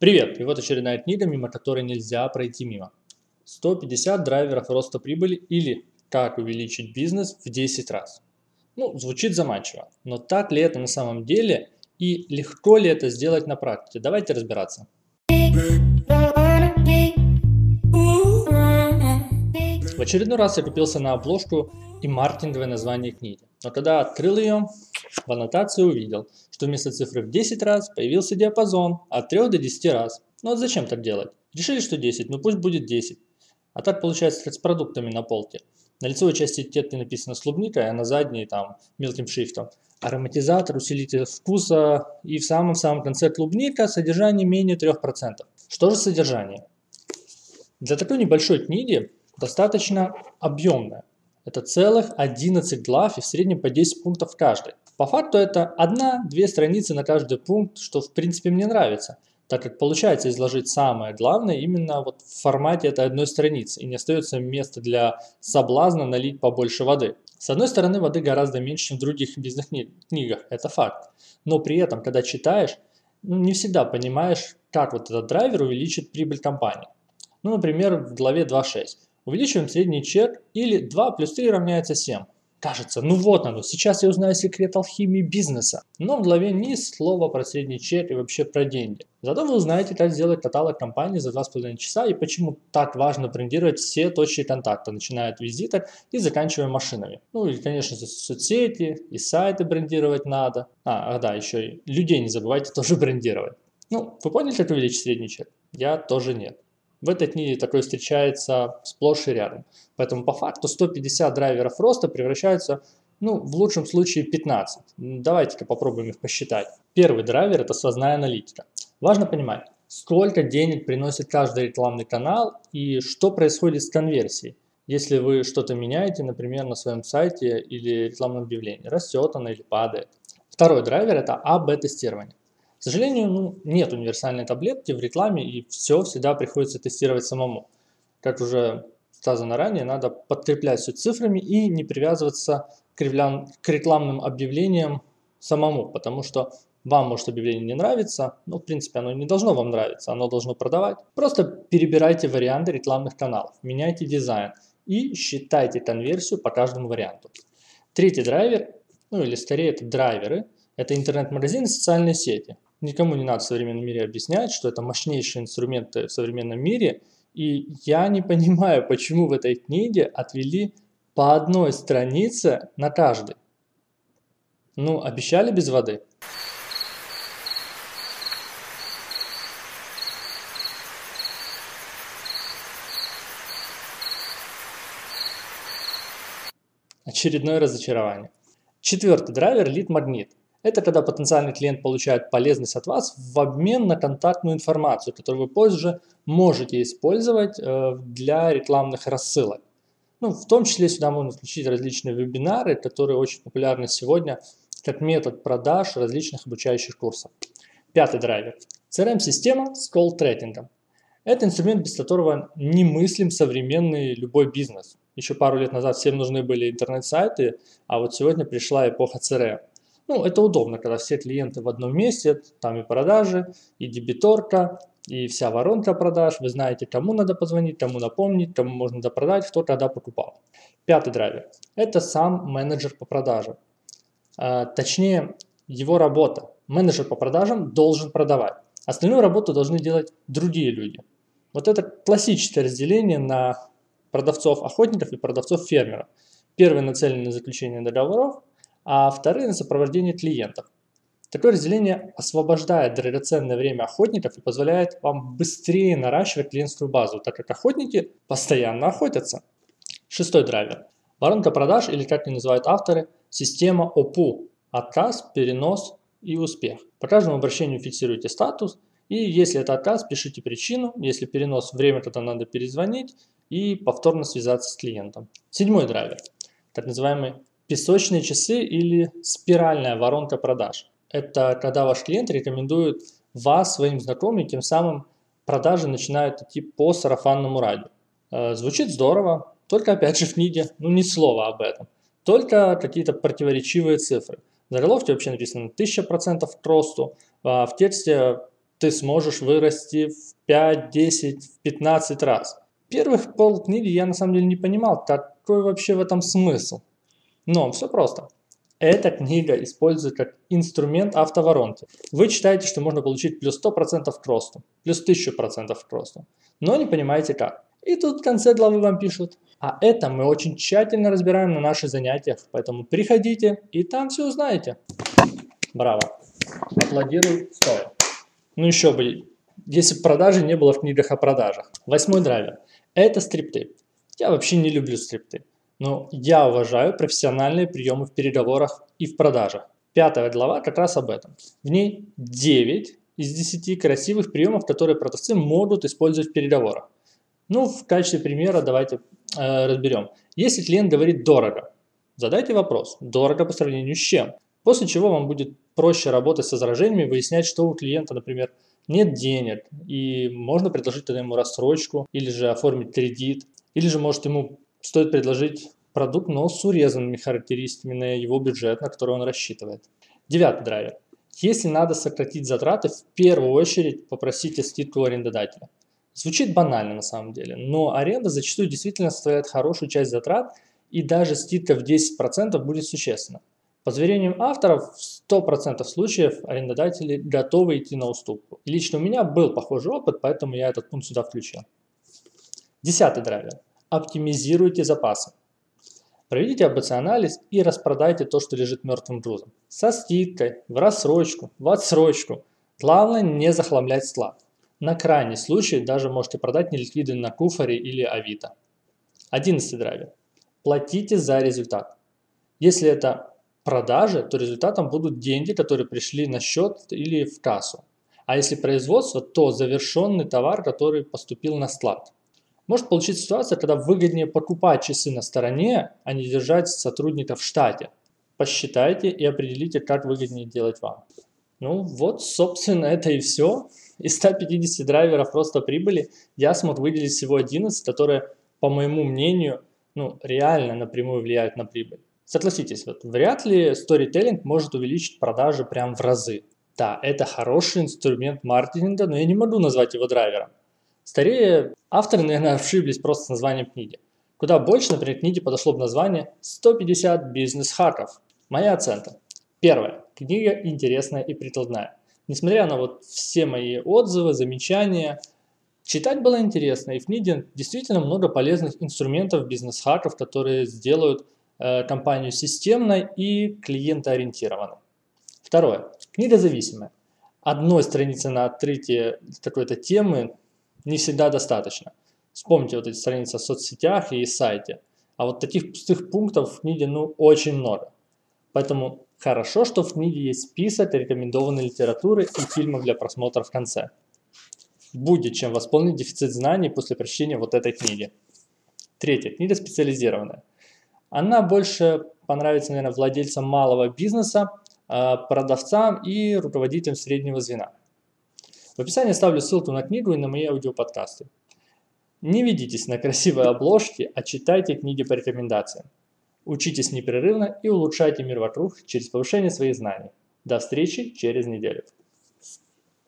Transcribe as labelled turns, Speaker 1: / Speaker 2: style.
Speaker 1: Привет! И вот очередная книга, мимо которой нельзя пройти мимо. 150 драйверов роста прибыли или как увеличить бизнес в 10 раз. Ну, звучит заманчиво, но так ли это на самом деле и легко ли это сделать на практике? Давайте разбираться. В очередной раз я купился на обложку и маркетинговое название книги. Но когда открыл ее, в аннотации увидел, что вместо цифры в 10 раз появился диапазон от 3 до 10 раз. Ну вот зачем так делать? Решили, что 10, ну пусть будет 10. А так получается с продуктами на полке. На лицевой части этикетки написано с а на задней там мелким шрифтом. Ароматизатор, усилитель вкуса и в самом-самом конце клубника содержание менее 3%. Что же содержание? Для такой небольшой книги достаточно объемная. Это целых 11 глав и в среднем по 10 пунктов каждый. По факту это одна-две страницы на каждый пункт, что в принципе мне нравится, так как получается изложить самое главное именно вот в формате этой одной страницы и не остается места для соблазна налить побольше воды. С одной стороны, воды гораздо меньше, чем в других бизнес-книгах, это факт. Но при этом, когда читаешь, ну, не всегда понимаешь, как вот этот драйвер увеличит прибыль компании. Ну, например, в главе 2.6. Увеличиваем средний чек или 2 плюс 3 равняется 7. Кажется, ну вот оно, сейчас я узнаю секрет алхимии бизнеса. Но в главе ни слова про средний чек и вообще про деньги. Зато вы узнаете, как сделать каталог компании за 2,5 часа и почему так важно брендировать все точки контакта, начиная от визиток и заканчивая машинами. Ну и, конечно, соцсети и сайты брендировать надо. А, а да, еще и людей не забывайте тоже брендировать. Ну, вы поняли, как увеличить средний чек? Я тоже нет. В этой книге такое встречается сплошь и рядом. Поэтому по факту 150 драйверов роста превращаются, ну, в лучшем случае 15. Давайте-ка попробуем их посчитать. Первый драйвер – это сквозная аналитика. Важно понимать, сколько денег приносит каждый рекламный канал и что происходит с конверсией. Если вы что-то меняете, например, на своем сайте или рекламном объявлении, растет она или падает. Второй драйвер – это АБ-тестирование. К сожалению, ну, нет универсальной таблетки в рекламе, и все всегда приходится тестировать самому. Как уже сказано ранее, надо подкреплять все цифрами и не привязываться к, рекламным объявлениям самому, потому что вам может объявление не нравится, но в принципе оно не должно вам нравиться, оно должно продавать. Просто перебирайте варианты рекламных каналов, меняйте дизайн и считайте конверсию по каждому варианту. Третий драйвер, ну или скорее это драйверы, это интернет-магазины и социальные сети. Никому не надо в современном мире объяснять, что это мощнейшие инструменты в современном мире. И я не понимаю, почему в этой книге отвели по одной странице на каждый. Ну, обещали без воды. Очередное разочарование. Четвертый драйвер – лид-магнит. Это когда потенциальный клиент получает полезность от вас в обмен на контактную информацию, которую вы позже можете использовать э, для рекламных рассылок. Ну, в том числе сюда можно включить различные вебинары, которые очень популярны сегодня, как метод продаж различных обучающих курсов. Пятый драйвер. CRM-система с колл-трекингом. Это инструмент, без которого не мыслим современный любой бизнес. Еще пару лет назад всем нужны были интернет-сайты, а вот сегодня пришла эпоха CRM. Ну, это удобно, когда все клиенты в одном месте, там и продажи, и дебиторка, и вся воронка продаж. Вы знаете, кому надо позвонить, кому напомнить, кому можно допродать, кто когда покупал. Пятый драйвер – это сам менеджер по продажам. А, точнее, его работа. Менеджер по продажам должен продавать. Остальную работу должны делать другие люди. Вот это классическое разделение на продавцов-охотников и продавцов-фермеров. Первый нацелен на заключение договоров, а вторые на сопровождение клиентов. Такое разделение освобождает драгоценное время охотников и позволяет вам быстрее наращивать клиентскую базу, так как охотники постоянно охотятся. Шестой драйвер. Воронка продаж или, как ее называют авторы, система ОПУ. Отказ, перенос и успех. По каждому обращению фиксируйте статус, и если это отказ, пишите причину, если перенос, время, когда надо перезвонить, и повторно связаться с клиентом. Седьмой драйвер, так называемый Песочные часы или спиральная воронка продаж. Это когда ваш клиент рекомендует вас своим знакомым, тем самым продажи начинают идти по сарафанному радио. Э, звучит здорово, только опять же в книге, ну ни слова об этом. Только какие-то противоречивые цифры. В заголовке вообще написано 1000% к росту, а в тексте ты сможешь вырасти в 5, 10, в 15 раз. Первых полкниги я на самом деле не понимал, какой вообще в этом смысл. Но все просто. Эта книга использует как инструмент автоворонки. Вы читаете, что можно получить плюс 100% к росту, плюс 1000% к росту, но не понимаете как. И тут в конце главы вам пишут, а это мы очень тщательно разбираем на наших занятиях, поэтому приходите и там все узнаете. Браво. Аплодирую стоя. Ну еще бы, если продажи не было в книгах о продажах. Восьмой драйвер. Это скрипты. Я вообще не люблю скрипты. Но я уважаю профессиональные приемы в переговорах и в продажах. Пятая глава как раз об этом. В ней 9 из 10 красивых приемов, которые продавцы могут использовать в переговорах. Ну, в качестве примера давайте э, разберем. Если клиент говорит дорого, задайте вопрос, дорого по сравнению с чем? После чего вам будет проще работать с возражениями, выяснять, что у клиента, например, нет денег, и можно предложить тогда ему рассрочку, или же оформить кредит, или же может ему стоит предложить продукт, но с урезанными характеристиками на его бюджет, на который он рассчитывает. Девятый драйвер. Если надо сократить затраты, в первую очередь попросите скидку арендодателя. Звучит банально на самом деле, но аренда зачастую действительно составляет хорошую часть затрат, и даже скидка в 10% будет существенна. По заверениям авторов, в 100% случаев арендодатели готовы идти на уступку. И лично у меня был похожий опыт, поэтому я этот пункт сюда включил. Десятый драйвер. Оптимизируйте запасы. Проведите АБЦ-анализ и распродайте то, что лежит мертвым грузом. Со скидкой, в рассрочку, в отсрочку. Главное не захламлять склад. На крайний случай даже можете продать неликвиды на Куфоре или Авито. 11 драйвер. Платите за результат. Если это продажи, то результатом будут деньги, которые пришли на счет или в кассу. А если производство, то завершенный товар, который поступил на склад. Может получиться ситуация, когда выгоднее покупать часы на стороне, а не держать сотрудников в штате. Посчитайте и определите, как выгоднее делать вам. Ну вот, собственно, это и все. Из 150 драйверов просто прибыли я смог выделить всего 11, которые, по моему мнению, ну, реально напрямую влияют на прибыль. Согласитесь, вот вряд ли сторителлинг может увеличить продажи прям в разы. Да, это хороший инструмент маркетинга, но я не могу назвать его драйвером. Скорее, авторы, наверное, ошиблись просто с названием книги. Куда больше, например, книге подошло бы название «150 бизнес-хаков». Моя оценка. Первое. Книга интересная и прикладная. Несмотря на вот все мои отзывы, замечания, читать было интересно. И в книге действительно много полезных инструментов, бизнес-хаков, которые сделают э, компанию системной и клиентоориентированной. Второе. Книга зависимая. Одной страницы на открытие какой-то темы не всегда достаточно. Вспомните вот эти страницы в соцсетях и сайте. А вот таких пустых пунктов в книге ну очень много. Поэтому хорошо, что в книге есть список рекомендованной литературы и фильмов для просмотра в конце. Будет чем восполнить дефицит знаний после прочтения вот этой книги. Третья. Книга специализированная. Она больше понравится, наверное, владельцам малого бизнеса, а, продавцам и руководителям среднего звена. В описании ставлю ссылку на книгу и на мои аудиоподкасты. Не ведитесь на красивые обложки, а читайте книги по рекомендациям. Учитесь непрерывно и улучшайте мир вокруг через повышение своих знаний. До встречи через неделю.